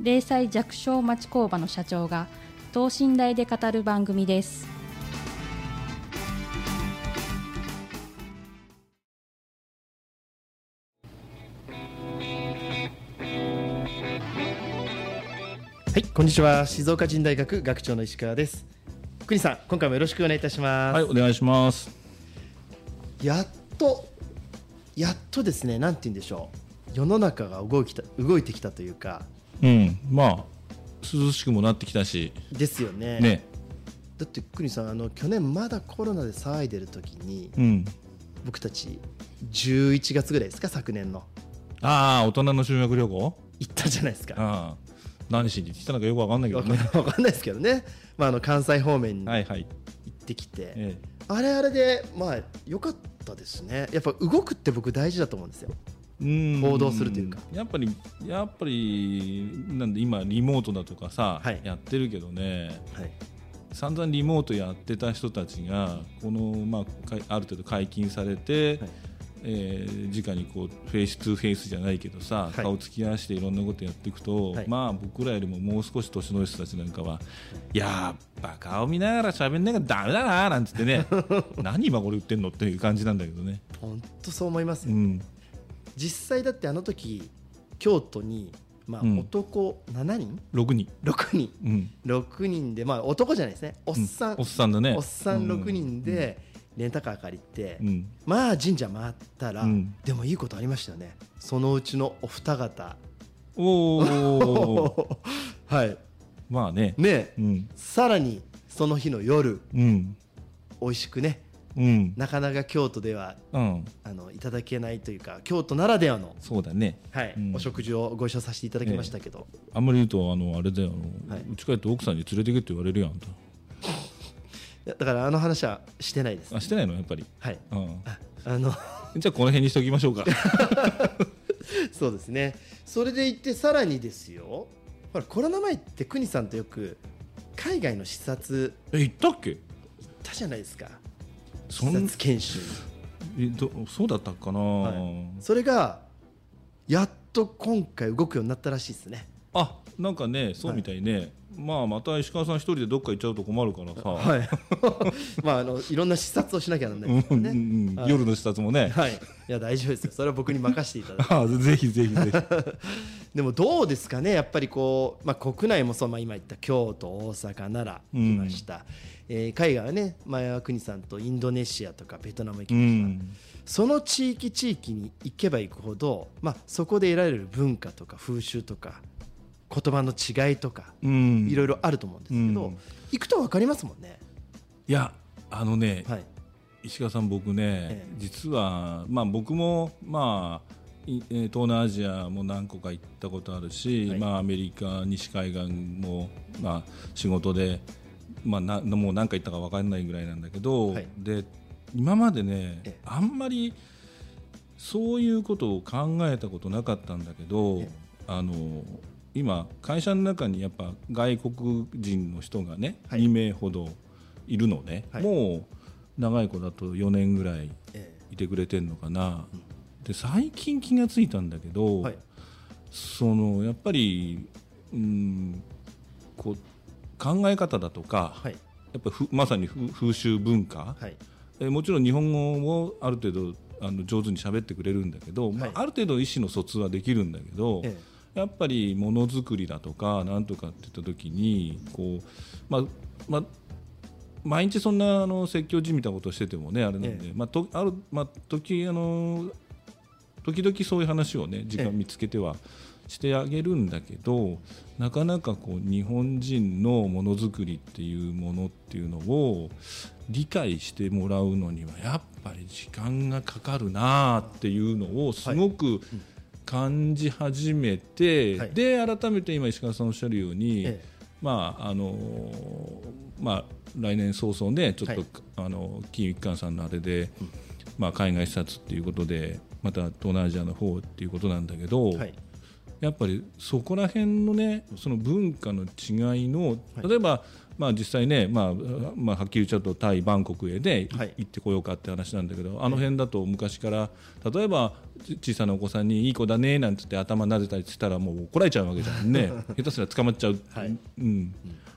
零細弱小町工場の社長が等身大で語る番組ですはい、こんにちは。静岡人大学学長の石川です。国さん、今回もよろしくお願いいたします。はい、お願いします。やっと、やっとですね、なんて言うんでしょう。世の中が動いきた動いてきたというか、うん、まあ涼しくもなってきたし、ですよね。ね、だって国さん、あの去年まだコロナで騒いでる時に、うん。僕たち11月ぐらいですか、昨年のああ、大人の修学旅行？行ったじゃないですか。ああ、何しに行ってきたのかよくわかんないけどわかんね。わかんないですけどね。まああの関西方面に行はいはい。ってきて、えあれあれでまあ良かったですね。やっぱ動くって僕大事だと思うんですよ。えうん行動するというか。やっぱりやっぱりなんで今リモートだとかさ、はいやってるけどね。はい。散々リモートやってた人たちがこのまあある程度解禁されて、はいえー直にこうフェイス2フェイスじゃないけどさ、はい顔つき合わせていろんなことやっていくと、はいまあ僕らよりももう少し年の人たちなんかは、やっぱ顔見ながら喋んなきゃダメだななんつってね 何今これ言ってんのっていう感じなんだけどね。本当そう思いますよ、うん実際だってあの時京都に、まあ、うん。男7人、6人、6人。うん。6人でまあ男じゃないですね。おっさん、おっさんだね。おっさん6人でレンタカー借りて、うん。まあ神社回ったら、うん。でもいいことありましたよね。そのうちのお二方。おお はい。まあね。ね、うん。さらにその日の夜。うん。美味しくねうん。なかなか京都ではうん。あのいただけないというか京都ならではの、そうだね。はいうん。お食事をご一緒させていただきましたけど、あんまり言うとあのあれだよ。あの、はい。帰って奥さんに連れてけって言われるやんあんたいやだからあの話はしてないです。あしてないの？やっぱり、はい。うん、ああの じゃあこの辺にしておきましょうか。そうですね。それでいってさらにですよ。ほらコロナ前って国さんとよく海外の視察え行ったっけ？行ったじゃないですか。視そん察研修。えどそうだったかな、はい。それがやっと今回動くようになったらしいですね。あなんかねそうみたいね、まあまた石川さん一人でどっか行っちゃうと困るからさ、はい。まああのいろんな視察をしなきゃならない。ですからうん。うん夜の視察もね、はい。いや大丈夫ですよ。それは僕に任せていただいて。あぜひぜひぜひでもどうですかね、やっぱりこう、まあ、国内もそう、まあ、今言った京都、大阪、奈良、うん。来ました、えー海外はね、前は国さんとインドネシアとかベトナム行きうました、ん。その地域、地域に行けば行くほど、まあ、そこで得られる文化とか風習とか、言葉の違いとか、うん。いろいろあると思うんですけど、うん。行くと分かりますもんね。いやあのね、はい。石川さん僕ね、ええ。実はまあ僕もまあ東南アジアも何個か行ったことあるし、はい。まあアメリカ西海岸もまあ仕事でまあなもう何回行ったか分かんないぐらいなんだけど、はい。で今までねええ。あんまりそういうことを考えたことなかったんだけど、ええ。あの今会社の中にやっぱ外国人の人がね、はい。2名ほどいるのね、はい。もう長い子だと4年ぐらいえいてくれてるのかな、で最近気がついたんだけど、はい。そのやっぱり、うん、こう考え方だとか、はい。やっぱふまさに風風習文化、はい。えもちろん日本語をある程度あの上手に喋ってくれるんだけど、まはい。あ、ある程度意思の疎通はできるんだけど、えやっぱりものづくりだとかなんとかって言った時にこう、まあまあ、毎日そんなあの説教じみたことをしててもねあれなんで、ええ。まあとあるまあ、時あの時々そういう話をね時間見つけてはしてあげるんだけどなかなかこう日本人のものづくりっていうものっていうのを理解してもらうのにはやっぱり時間がかかるなっていうのをすごく感じ始めて、はい。で改めて今石川さんおっしゃるように、えまああのまあ来年早々ねちょっと、はい。あの金融機関さんのあれで、まあ海外視察っていうことでまた東南アジアの方っていうことなんだけど、はい。やっぱりそこら辺のねその文化の違いのはい。例えば、まあ、実際ね、まあまあ、はっきり言っちゃうとタイ・バンコクへね、はい。行ってこようかって話なんだけどあの辺だと昔から例えばち小さなお子さんにいい子だねなんて言って頭撫でたりしたらもう怒られちゃうわけじゃんね。下手すら捕まっちゃう、はい。うん、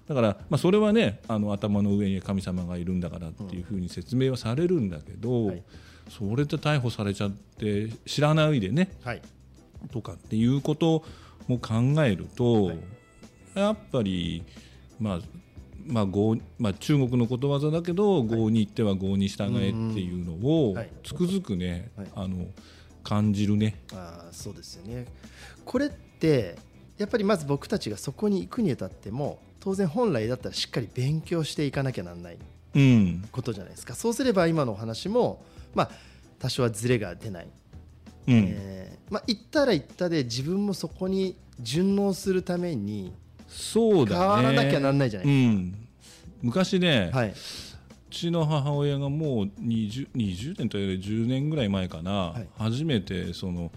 だから、まあ、それはねあの頭の上に神様がいるんだからっていうふうに説明はされるんだけど、はいそれで逮捕されちゃって知らないでねはい。とかっていうことも考えると、はい。やっぱり、まあまあ合まあ、中国のことわざだけど合に行っては合に従えっていうのをはい。つくづくね、はい。あの感じるね。あーそうですよね。これってやっぱりまず僕たちがそこに行くにあたっても当然本来だったらしっかり勉強していかなきゃなんない。うんことじゃないですか。そうすれば今のお話もまあ多少はズレが出ない、うん。えーまあ、行ったら行ったで自分もそこに順応するためにそうだね。変わらなきゃなんないじゃないうん、昔ね、はい。うちの母親がもう 20, 20年というより10年ぐらい前かな、い。初めてその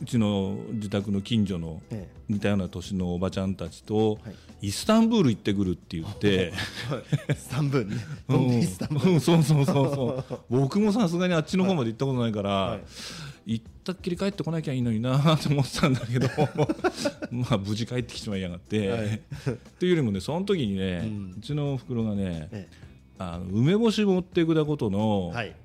うちの自宅の近所のえ似たような年のおばちゃんたちと、はい。イスタンブール行ってくるって言って、えスタンブールねう飲ん。でんイスタンブール。うんそうそうそうそう。僕もさすがにあっちの方まで行ったことないから、はい。行ったっきり帰ってこなきゃいいのになと思ってたんだけど まあ無事帰ってきてまいやがって、はい。っていうよりもねその時にね、ううんちのおふくろがね、えあの梅干し持ってくだことの、えはい。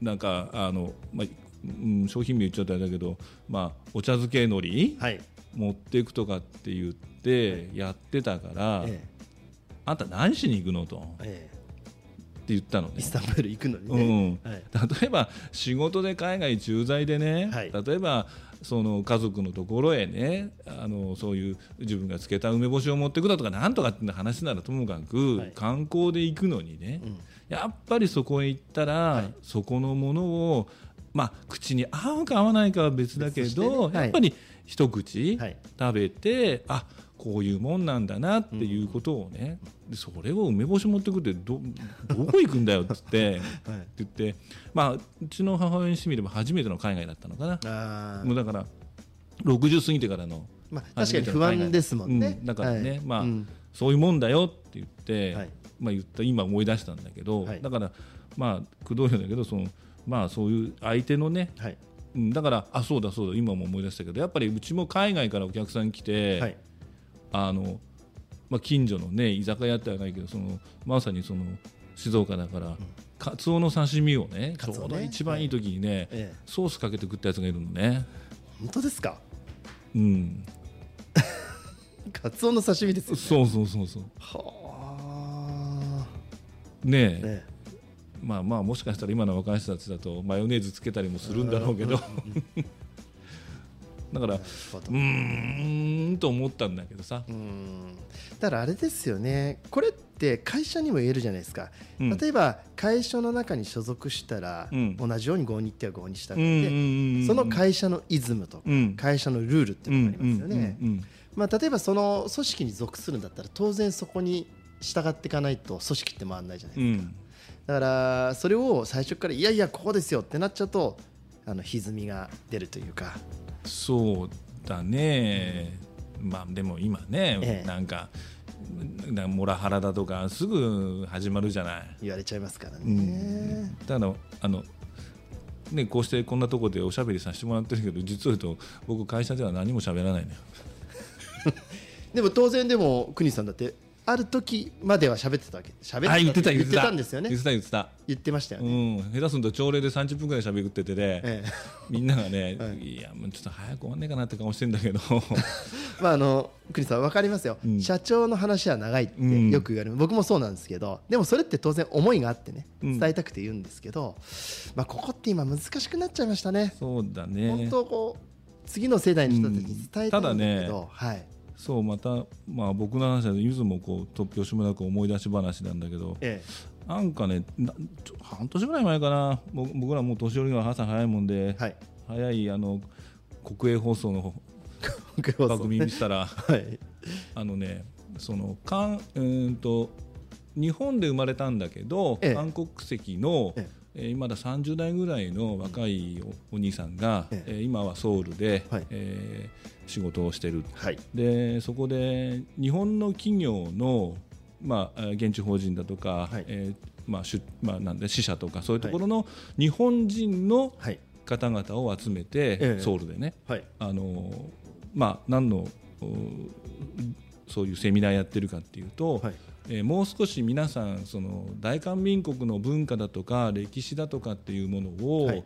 なんかあの、まあうん、商品名言っちゃったらだけど、まあ、お茶漬け海苔、はい。持っていくとかって言ってやってたから、えあんた何しに行くのと？ええ。って言ったのね。えイス。タンブール行くのにうね、ん、はい。例えば仕事で海外駐在でね、はい。例えばその家族のところへねあのそういう自分が漬けた梅干しを持ってくだとかなんとかって話ならともかく、はい。観光で行くのにね、うん。やっぱりそこへ行ったら、い。そこのものを、まあ、口に合うか合わないかは別だけ別としてね。ど、はい。やっぱり一口はい。食べて、あこういうもんなんだなっていうことをね、でそれを梅干し持ってくってどどこ行くんだよっつって。はい。って言って、まあ、うちの母親にしてみれば初めての海外だったのかな、もうだから60過ぎてからのまあ、確かに不安ですもんね。うん。だからねはい。まあうん。そういうもんだよって言って、はい。まあ、言った今思い出したんだけど、はい。だからまあくどいんだけどその、まあ、そういう相手のね、はい。うんだからあそうだそうだ今も思い出したけどやっぱりうちも海外からお客さん来て、はい。あのまあ、近所のね居酒屋ってはないけどそのまさにその静岡だから、カツオの刺身をねちょうど一番いい時にね、ええ。ソースかけて食ったやつがいるのね。本当ですか？うん、カツオの刺身ですよね。そうそうそうそう。はねえ。あ。ねまあまあもしかしたら今の若い人たちだとマヨネーズつけたりもするんだろうけど。だからうんと思ったんだけどさ、うん。だからあれですよね。これって会社にも言えるじゃないですか、うん。例えば会社の中に所属したら、うん。同じように合に行っては合に従って、その会社のイズムとか、うん。会社のルールっていうのがありますよね、例えばその組織に属するんだったら当然そこに従っていかないと組織って回らないじゃないですか、うんだからそれを最初からいやいやここですよってなっちゃうとあの歪みが出るというか。そうだね、まあでも今ね、ええ。なんかなモラハラだとかすぐ始まるじゃない。言われちゃいますからね、うん。だからあのね、こうしてこんなところでおしゃべりさせてもらってるけど実を言うと僕会社では何も喋らないのよ。でも当然でも国さんだってある時までは喋ってたわけ。喋ってたあ言ってた言ってた。たんですよね。言ってた言ってた。言ってましたようね、ん、下手すると朝礼で30分ぐらい喋っててね、ええ。みんながね、はい。い、やもうちょっと早く終わんねえかなって顔してんだけど。まああの国さん分かりますよ、うん。社長の話は長いってうんよく言われる、僕もそうなんですけどでもそれって当然思いがあってねうん。伝えたくて言うんですけど、まあ、ここって今難しくなっちゃいましたね。そうだ本ね当こう次の世代の人たちに伝えたいんだけど、ねはいそうまた、まあ、僕の話だとゆずもこう突拍子もなく思い出し話なんだけどえなんかね半年ぐらい前かな。僕僕らもう年寄りが朝早いもんで、えはい。早いあの国営放送の番組見てたら、はい。あのねそのかんうーんと日本で生まれたんだけど、ええ。韓国籍の、ええー今だ30代ぐらいの若いおお兄さんが、え今はソウルで、はい。えー仕事をしてる。はい。でそこで日本の企業の、まあ、えー現地法人だとか、はい。えーまあしゅまあ、なんで支社とかそういうところの日本人のはい。方々を集めて、ええ。ソウルでね、はい。あのまあ、何のおそういうセミナーやってるかっていうと、はいえーもう少し皆さんその大韓民国の文化だとか歴史だとかっていうものをはい。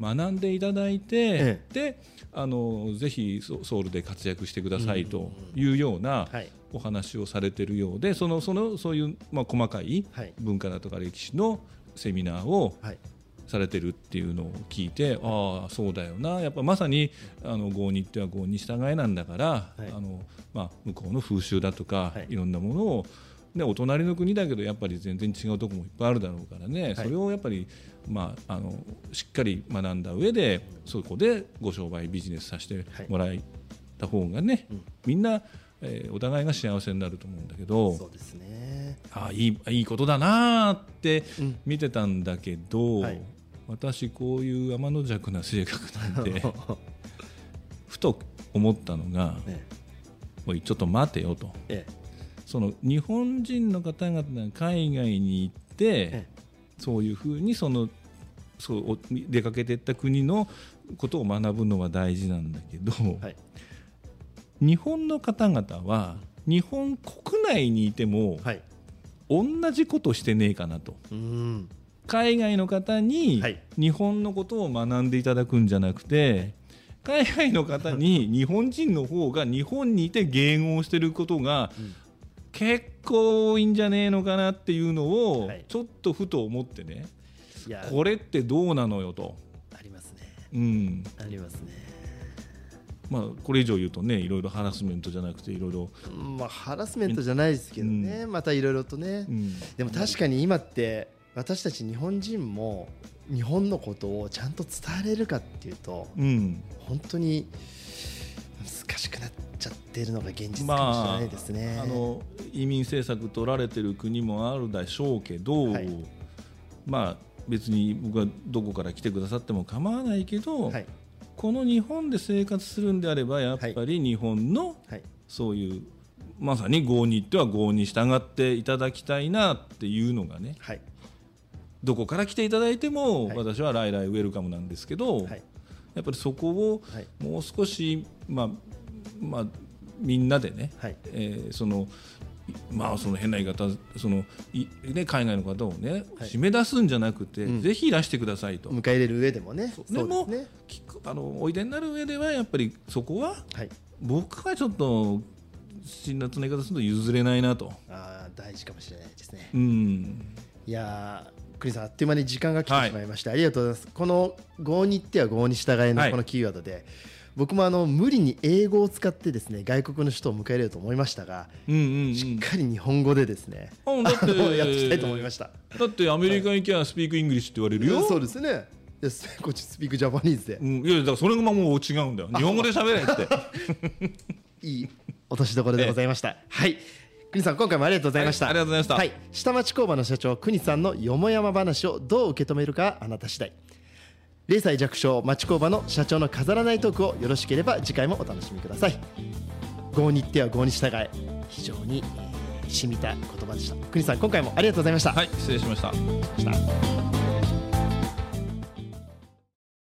学んでいただいて、えであのぜひソソウルで活躍してくださいというようなはい。お話をされてるようでそのそのそういう、まあ、細かいはい。文化だとか歴史のセミナーをはい。されてるっていうのを聞いてああそうだよな。やっぱまさにあの合にっては合に従えなんだから、はい。あのまあ、向こうの風習だとか、はい。い、ろんなものを、ね、お隣の国だけどやっぱり全然違うところもいっぱいあるだろうからね、それをやっぱり、まあ、あのしっかり学んだ上でそこでご商売ビジネスさせてもらえた方がね、うん。みんな、えーお互いが幸せになると思うんだけど。そうですね。ああいいいいことだなーってうん。見てたんだけど、はい。私こういう天の弱な性格なんで ふと思ったのがね「おいちょっと待てよ」と。えその日本人の方々が海外に行って、えそういうふうにそのそうお出かけていった国のことを学ぶのは大事なんだけど、はい。日本の方々は日本国内にいてもはい。同じことしてねえかなと。うん。海外の方にはい。日本のことを学んでいただくんじゃなくて、海外の方に日本人の方が日本にいて迎合してることがうん結構多いんじゃねえのかなっていうのをはい。ちょっとふと思ってね、いや。これってどうなのよと、ありますね。うん。ありますね。まあ、これ以上言うとねいろいろハラスメントじゃなくていろいろ、まあハラスメントじゃないですけどね、またいろいろとね、うん。でも確かに今って私たち日本人も日本のことをちゃんと伝えれるかっていうとうん。本当に難しくなっちゃってるのが現実かもしれないですね。あの移民政策取られてる国もあるでしょうけど、はい。まあ別に僕はどこから来てくださっても構わないけど、はい。この日本で生活するんであればやっぱり日本のはい。そういうまさに合に行っては合に従っていただきたいなっていうのがねはい。どこから来ていただいてもはい。私は来来ウェルカムなんですけど、はいやっぱりそこをはい。もう少し、まあまあ、みんなでね、はい。えーそのいまあその変な言い方そのい、ね、海外の方をね、はい。締め出すんじゃなくて、うん。ぜひいらしてくださいと。迎え入れる上でもね。でもすねあのおいでになる上ではやっぱりそこははい。僕はちょっと辛辣な言い方すると譲れないなと。あー大事かもしれないですね。うん。いやークリさんあっという間に時間が来てしまいました、ありがとうございます。この「郷に入っては郷に従え」のはい。このキーワードで、僕もあの無理に英語を使ってですね外国の人を迎え入れようと思いましたが、うんうんうん。しっかり日本語でですね、うんだって やっていきたいと思いました、だってアメリカ行きゃ speak English って言われるよ、そうですね。こっち speak Japanese で、うん、いやだからそれがもう違うんだよ。日本語で喋れって。いい落としどころでございました、はい国さん今回もありがとうございました、はいありがとうございました。はい、下町工場の社長国さんのよもやま話をどう受け止めるかあなた次第。0歳弱小町工場の社長の飾らないトークをよろしければ次回もお楽しみください合に行っては合に従え非常に、えー、染みた言葉でした。国さん今回もありがとうございました、はい失礼しました。した